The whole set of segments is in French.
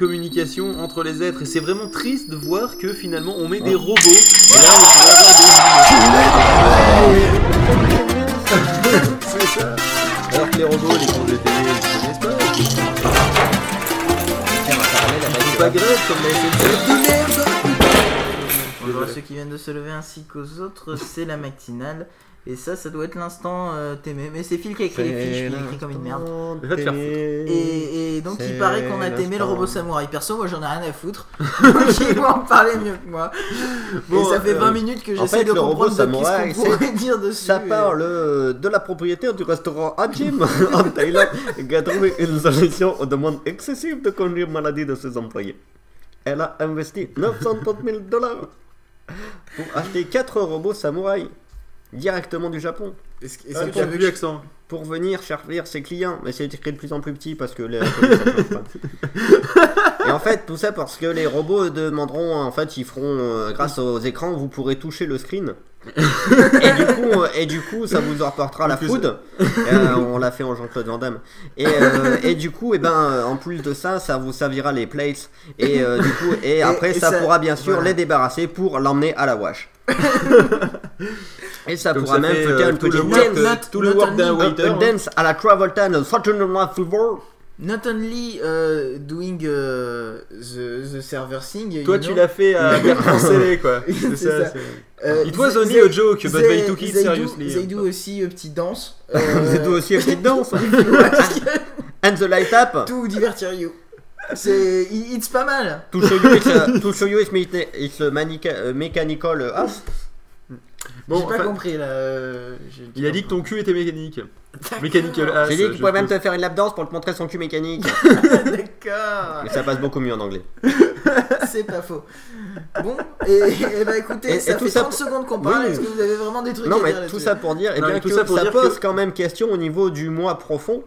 communication entre les êtres. Et c'est vraiment triste de voir que finalement on met des robots. Et là on pourrait avoir des c'est ça. Alors que les robots les cons de télé ils connaissent pas ils font pas grève comme la SNCF Pour ceux qui viennent de se lever ainsi qu'aux autres, c'est la matinale. Et ça, ça doit être l'instant euh, t'aimer. Mais c'est Phil qui a écrit les fiches, qui écrit comme une merde. Va te faire foutre. Et, et donc il paraît qu'on a t'aimé le robot samouraï. Perso, moi j'en ai rien à foutre. Donc ils vont en parler mieux que moi. Bon, et ça fait euh, 20 minutes que en j'essaie fait, de le robot comprendre samouraï, qu'on pourrait dire dessus. Ça parle euh, de la propriétaire du restaurant Ajim en Thaïlande qui a trouvé une solution aux demandes excessives de congés maladie de ses employés. Elle a investi 930 000 dollars pour acheter 4 robots samouraïs directement du Japon Est-ce que- est-ce Ah, que je- l'accent pour venir servir ses clients. Mais c'est écrit de plus en plus petit parce que les. Et en fait, tout ça parce que les robots demanderont, en fait, ils feront, euh, grâce aux écrans, vous pourrez toucher le screen. et, du coup, euh, et du coup, ça vous apportera la food. Euh, on l'a fait en Jean-Claude Van Damme. Et, euh, et du coup, et ben, euh, en plus de ça, ça vous servira les plates. Et euh, du coup, et après, et ça, ça- pourra bien sûr voilà. les débarrasser pour l'emmener à la wash. et ça Donc pourra ça même fait, foutre euh, une tout le work, dance. euh, not- tout le work d'un only- waiter A hein. dance à la Travolta de Saturday Night Fever. Not only uh, doing uh, the, the server thing. you Toi, tu know, l'as fait à Bertrand Sellé, quoi. C'est ça. ça. c'est- euh, It was they- only they- a joke, but they they- took it they do- seriously. They do aussi une petite danse. Euh, êtes aussi une petite danse. And the light up. tout divertir you. C'est, it's pas mal. To show you, it's to show you it's, it's uh, mechanical uh, house. Bon, J'ai pas enfin, compris là. euh, j'ai- il a dit que ton cul était mécanique. Mécanique. ah, J'ai dit qu'il je pouvait même te faire une lap dance pour te montrer son cul mécanique. D'accord. Mais ça passe beaucoup mieux en anglais. C'est pas faux. Bon, et, et bah écoutez, Et- ça et tout fait ça 30 pour- secondes qu'on parle. Oui. Est-ce que vous avez vraiment des trucs Non à mais dire tout là-dessus ça pour dire, eh Non, bien mais tout que ça pour dire pose que- quand même question au niveau du moi profond.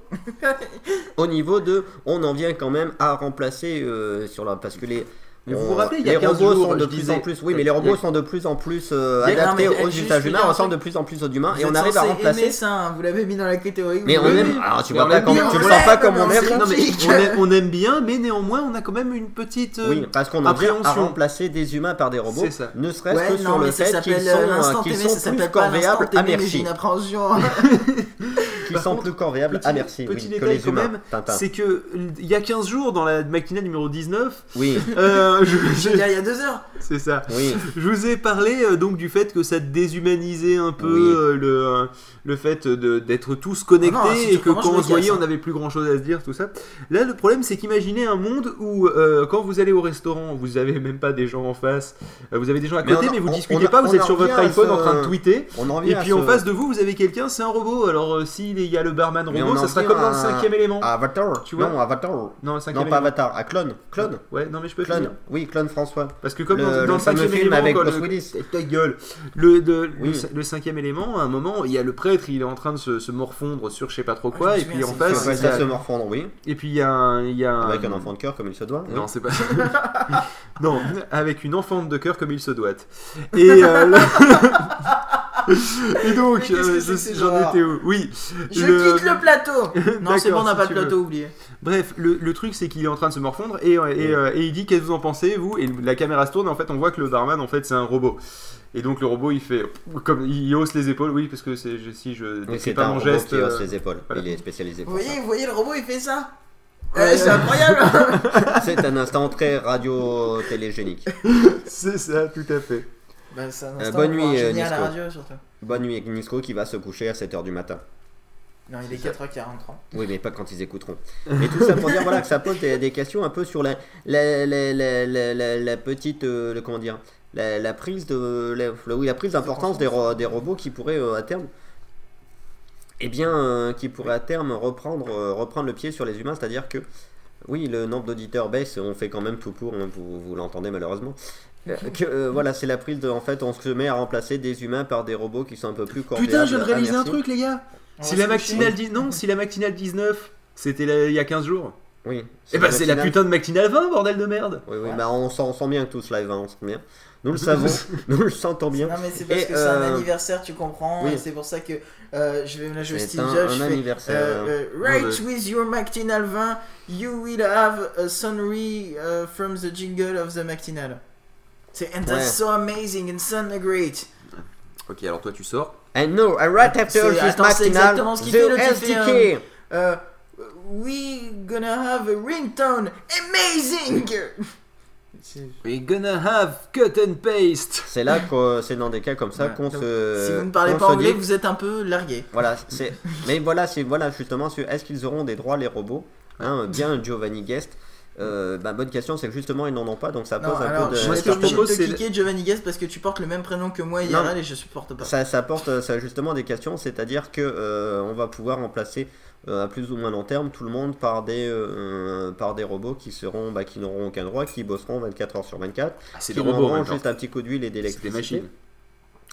au niveau de, on en vient quand même à remplacer euh, sur la parce que les Mais vous vous rappelez, il y a les 15 robots jours, sont de plus en plus, oui, mais les robots sont de plus en plus euh, a- adaptés aux usages humains, ressemblent de plus en plus aux humains, et on arrive à remplacer. ça, hein, vous l'avez mis dans la catégorie. Mais on aime, alors tu Mais vois pas tu le sens pas comme on aime. on aime, bien, mais néanmoins on a quand même une petite. euh, Oui, parce qu'on vient à remplacer des humains par des robots, ne serait-ce que sur le fait qu'ils sont, euh, euh, plus corvéables à merci. Qui sont plus corvéables Petit- à merci, petit oui, que détail quand même, c'est que il y a 15 jours dans la matinale numéro 19, Oui, euh, je- il y a deux heures. c'est ça. oui. Je vous ai parlé euh, donc du fait que ça déshumanisait un peu Oui. euh, le, euh, le fait d'être tous connectés Ah non, si tu et que quand on se voyait on n'avait plus grand chose à se dire, tout ça. Là le problème c'est qu'imaginez un monde où euh, quand vous allez au restaurant, vous avez même pas des gens en face, euh, vous avez des gens à Mais côté on- mais vous on- discutez on- pas, vous êtes sur votre iPhone ce- en train de tweeter. On en Et puis en ce- face de vous, vous avez quelqu'un, c'est un robot. Alors s'il y a le barman robot, ça sera comme dans le cinquième élément. à Avatar, Tu vois Non, Avatar. Non, le cinquième Non, pas. Avatar, à Clone. Clone. Ouais, non mais je peux Clone. Oui, Clone François. Parce que comme Le- dans, le dans le cinquième film élément, avec Bruce le- Willis. ta gueule. Le, de- Oui. le, le cinquième élément, à un moment, il y a le prêtre, il est en train de se, se morfondre sur je sais pas trop Ah, quoi, et puis en face, il se morfondre, oui. et puis il y a un, il y a un- Avec un enfant de cœur comme il se doit. Non, c'est pas. non, avec une enfante de cœur comme il se doit. Et, euh, et donc, euh, j'en étais où Oui. Je le- quitte le plateau. Non, c'est bon, on n'a si pas de plateau, oublié. Bref, le, le truc c'est qu'il est en train de se morfondre et, euh, et, euh, et il dit qu'est-ce que vous en pensez vous? Et la caméra se tourne et en fait on voit que le barman en fait c'est un robot et donc le robot il fait comme il hausse les épaules oui parce que c'est je- si je Oui, c'est pas un mon geste qui hausse euh, les épaules. voilà. Il est spécialisé Vous pour voyez, ça. vous voyez, le robot il fait ça? Ouais. Ouais, c'est incroyable. C'est un instant très radio-télégénique. c'est ça tout à fait C'est un instant bonne nuit, va enchaîner à la Nisco. radio surtout. Bonne nuit avec Nisco qui va se coucher à 7h du matin. Non, il est 4h43. Oui, mais pas quand ils écouteront. Mais tout ça pour dire voilà, que ça pose des, des questions un peu sur la, la, la, la, la, petite. euh, le- comment dire la, la prise de la, oui, la prise d'importance des, ro- des robots qui pourraient euh, à terme. Eh bien, euh, qui pourraient à terme reprendre, euh, reprendre le pied sur les humains, c'est-à-dire que. Oui, le nombre d'auditeurs baisse, on fait quand même tout pour, hein, vous, vous l'entendez malheureusement. Euh, que, euh, voilà, c'est la prise de. En fait, on se met à remplacer des humains par des robots qui sont un peu plus corvéables. putain je viens de réaliser Ah, un truc les gars On si la matinale dit non si la matinale 19 c'était là- il y a 15 jours Oui. Eh bah, c'est la matinale. putain de Mactinal 20, bordel de merde Oui, oui, bah on sent, on sent bien que tout ce live, hein, on sent bien. Nous le savons, nous le sentons bien. Non mais c'est parce Et, que c'est un euh, anniversaire, tu comprends, oui. et c'est pour ça que euh, je vais me la jouer C'est Steve un, Jobs. un je fais, anniversaire. euh, euh, Non, right with your Mactinal 20, you will have a sonnery uh, from the jingle of the Mactinal. C'est and that's so amazing and so great. Ok, alors toi tu sors. And no, right after C'est- this attends, c'est exactement ce qu'il the fait, fait, SDK. Uh, we gonna have a ringtone amazing. We're gonna have cut and paste. C'est là que c'est dans des cas comme ça qu'on se. si vous ne parlez pas anglais, dit- vous êtes un peu largué. Voilà, c'est. Mais voilà, c'est voilà justement, sur- est-ce qu'ils auront des droits les robots? Hein, Bien Giovanni Guest. Euh, bah, bonne question, c'est que justement ils n'en ont pas, donc ça Non, pose un alors peu de. je Moi, ce que je de propose, te c'est- cliquer Giovanni Guest parce que tu portes le même prénom que moi IRL et je supporte pas. Ça, ça apporte ça, justement des questions, c'est-à-dire que euh, on va pouvoir remplacer euh, à plus ou moins long terme tout le monde par des euh, par des robots qui seront bah, qui n'auront aucun droit, qui bosseront 24 heures sur 24, Ah, c'est qui des robots juste un petit coup d'huile et C'est des d'électricité.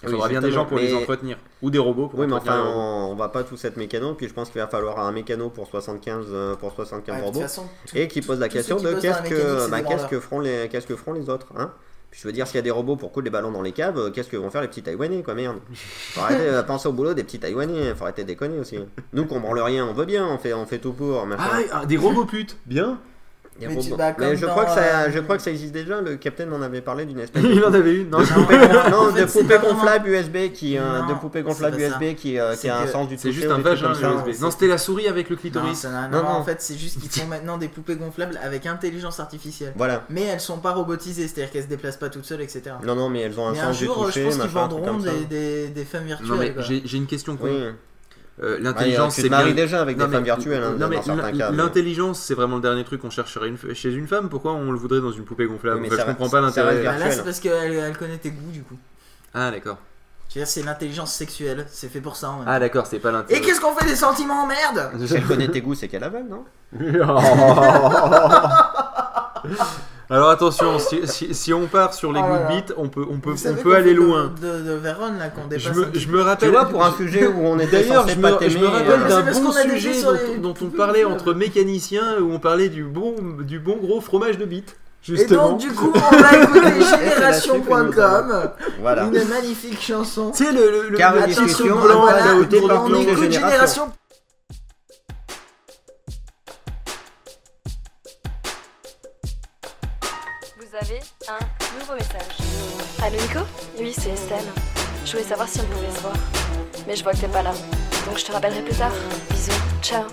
Il Oui, faudra bien des gens pour les mais- entretenir. Ou des robots pour Oui, mais enfin, les on, on va pas tous être mécano, puis je pense qu'il va falloir un mécano pour 75 euh, pour 75 Ouais, de toute robots. façon, tout- et qui pose la question de qu'est-ce que, bah, qu'est-ce que feront les qu'est-ce que feront les autres hein Puis je veux dire s'il y a des robots pour couler des ballons dans les caves, euh, qu'est-ce que vont faire les petits Taïwanais quoi merde Faut arrêter de penser au boulot des petits Taïwanais, faut arrêter de déconner aussi. Nous qu'on branle rien, on veut bien, on fait on fait tout pour machin. Ah, ah, des robots putes. Bien. Mais tu- bah, je crois que ça euh, je crois que ça existe déjà, le capitaine m'en avait parlé d'une espèce Il en avait une. Non. de poupée, non, En fait, de poupée vraiment- gonflable USB qui euh, Non, de poupée c'est gonflable pas ça. USB qui, euh, qui a un sens du C'est toucher juste un vagin. USB. Non, c'était la souris avec le clitoris. Non, non, non. en fait, c'est juste qu'ils font maintenant des poupées gonflables avec intelligence artificielle. Voilà. Mais elles sont pas robotisées, c'est-à-dire qu'elles se déplacent pas toutes seules, etc. Non non, mais elles ont un Mais un sens du jour, je toucher, pense qu'ils un vendront des, femmes virtuelles. Non, mais j'ai une question. Euh, L'intelligence, c'est bien. déjà avec Non, des mais- femmes virtuelles hein, non, mais dans certains cas. mais- L'intelligence, c'est vraiment le dernier truc qu'on chercherait une- chez une femme. Pourquoi on le voudrait dans une poupée gonflable? Oui, mais Enfin, ça Je comprends pas l'intérêt. Bah là, c'est parce qu'elle elle connaît tes goûts, du coup. Ah, d'accord. Je veux dire, c'est l'intelligence sexuelle, c'est fait pour ça. en même Ah, d'accord, c'est pas l'intérêt. Et qu'est-ce qu'on fait des sentiments, merde? Si elle connaît tes goûts, c'est qu'elle avale, non? Alors attention, si, si- si on part sur les Oh good bits, on peut, on peut, Vous on savez peut qu'on aller de- loin. De, de, Vérone, là, qu'on Je dépasse. me, je Tu rappelle. vois, pour un sujet où on était D'ailleurs, je pas me, je t'aimer, me rappelle euh, d'un C'est bon sujet dont, les dont on parlait entre mécaniciens où on parlait du bon, du bon gros fromage de bite. Et Justement. donc, du coup, on va écouter la génération.com, Voilà. une magnifique chanson. Tu sais, le, le, le, discussion, truc blanc, voilà, on écoute génération. Un nouveau message. Allô Nico? Oui, c'est Estelle. Je voulais savoir si on pouvait se voir. Mais je vois que t'es pas là. Donc je te rappellerai plus tard. Bisous. Ciao.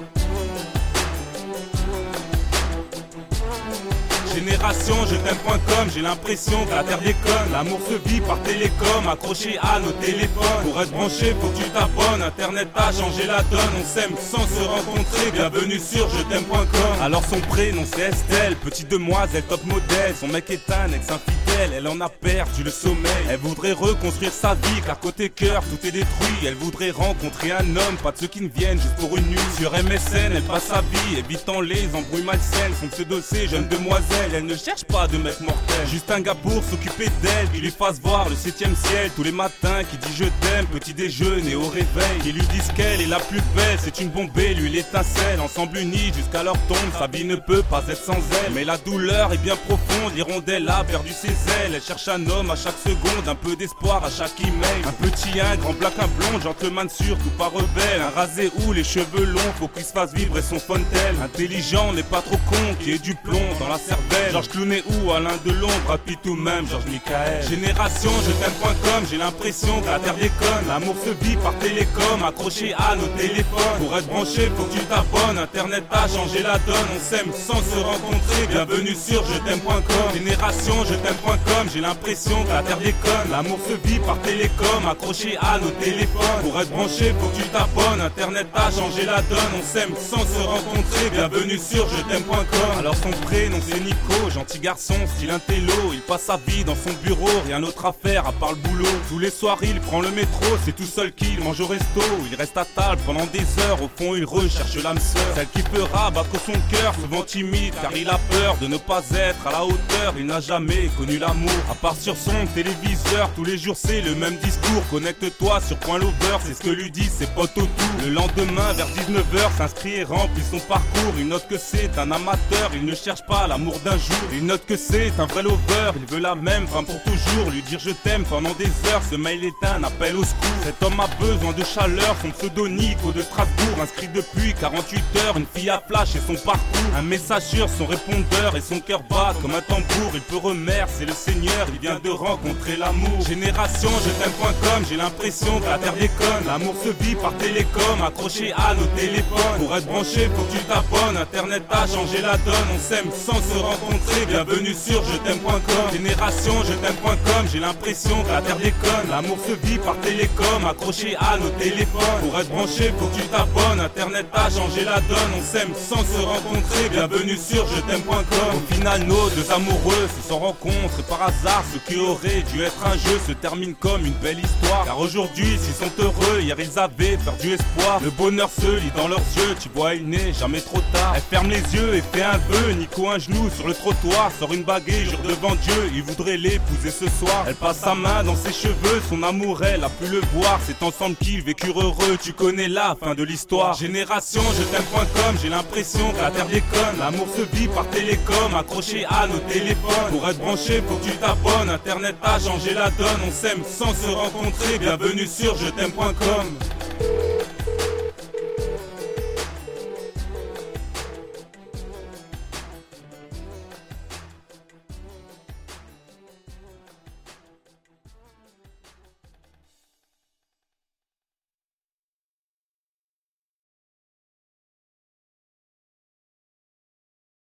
Génération, je t'aime.com, j'ai l'impression que la terre déconne. L'amour se vit par télécom, accroché à nos téléphones. Pour être branché, faut que tu t'abonnes. Internet a changé la donne, on s'aime sans se rencontrer. Bienvenue sur je t'aime.com. Alors son prénom c'est Estelle, petite demoiselle top modèle. Son mec est un ex-infidèle, elle en a perdu le sommeil. Elle voudrait reconstruire sa vie, car côté cœur tout est détruit. Elle voudrait rencontrer un homme, pas de ceux qui ne viennent juste pour une nuit. Sur MSN, elle passe sa vie, évitant les embrouilles malsaines. Son pseudo c'est jeune demoiselle, elle ne cherche pas de mec mortel. Juste un gars s'occuper d'elle, qui lui fasse voir le septième ciel tous les matins, qui dit je t'aime, petit déjeuner au réveil. Qui lui dise qu'elle est la plus belle, c'est une bombe, et lui l'étincelle. Ensemble unis jusqu'à leur tombe, sa vie ne peut pas être sans elle. Mais la douleur est bien profonde, l'hirondelle a perdu ses Elle cherche un homme à chaque seconde, un peu d'espoir à chaque email. Un petit, un grand, black, un blond, gentleman surtout pas rebelle. Un rasé ou les cheveux longs, faut qu'il se fasse vivre et son fontaine. Intelligent, n'est pas trop con, qui ait du plomb dans la cervelle. Georges Clooney ou Alain Delon, Brad Pitt ou même Georges Michael. Génération, je t'aime.com, j'ai l'impression que la terre déconne. L'amour se vit par télécom, accroché à nos téléphones. Pour être branché, faut que tu t'abonnes. Internet a changé la donne, on s'aime sans se rencontrer. Bienvenue sur je t'aime.com. Génération, je t'aime.com, j'ai l'impression que la terre déconne. L'amour se vit par télécom, accroché à nos téléphones. Pour être branché, faut que tu t'abonnes. Internet a changé la donne, on s'aime sans se rencontrer. Bienvenue sur je t'aime.com. Alors son prénom c'est Nico, gentil garçon, style intello. Il passe sa vie dans son bureau, rien d'autre à faire à part le boulot. Tous les soirs il prend le métro, c'est tout seul qu'il mange au resto. Il reste à table pendant des heures, au fond il recherche l'âme sœur. Celle qui fera battre son cœur, souvent timide car il a peur de ne pas être à la hauteur. Il n'a jamais connu la l'amour. À part sur son téléviseur, tous les jours c'est le même discours. Connecte-toi sur Point Lover, c'est ce que lui dit ses potes autour. Le lendemain, vers 19h, s'inscrit et remplit son parcours. Il note que c'est un amateur, il ne cherche pas l'amour d'un jour. Il note que c'est un vrai lover, il veut la même femme pour toujours. Lui dire je t'aime pendant des heures, ce mail est un appel au secours. Cet homme a besoin de chaleur, son pseudo Nico de Strasbourg, inscrit depuis 48 heures. Une fille à flash et son parcours. Un message sur son répondeur et son cœur bat comme un tambour. Il peut remercier le Seigneur, il vient de rencontrer l'amour. Génération, je t'aime.com, j'ai l'impression que la terre déconne. L'amour se vit par télécom, accroché à nos téléphones. Pour être branché, faut que tu t'abonnes. Internet a changé la donne, on s'aime sans se rencontrer. Bienvenue sur je t'aime.com. Génération, je t'aime.com, j'ai l'impression que la terre déconne. L'amour se vit par télécom, accroché à nos téléphones. Pour être branché, faut que tu t'abonnes. Internet a changé la donne, on s'aime sans se rencontrer. Bienvenue sur je t'aime.com. Au final, nos deux amoureux se sont rencontrés par hasard. Ce qui aurait dû être un jeu se termine comme une belle histoire. Car aujourd'hui, s'ils sont heureux, hier ils avaient perdu espoir. Le bonheur se lit dans leurs yeux, tu vois, il n'est jamais trop tard. Elle ferme les yeux et fait un vœu. Nico, un genou sur le trottoir, sort une bague et jure devant Dieu. Il voudrait l'épouser ce soir. Elle passe sa main dans ses cheveux, son amour, elle a pu le voir. C'est ensemble qu'ils vécurent heureux, tu connais la fin de l'histoire. Génération, je t'aime.com, j'ai l'impression que la terre déconne. L'amour se vit par télécom, accroché à nos téléphones. Pour être branché, faut que tu t'abonnes. Internet a changé la donne, on s'aime sans se rencontrer. Bienvenue sur je t'aime.com.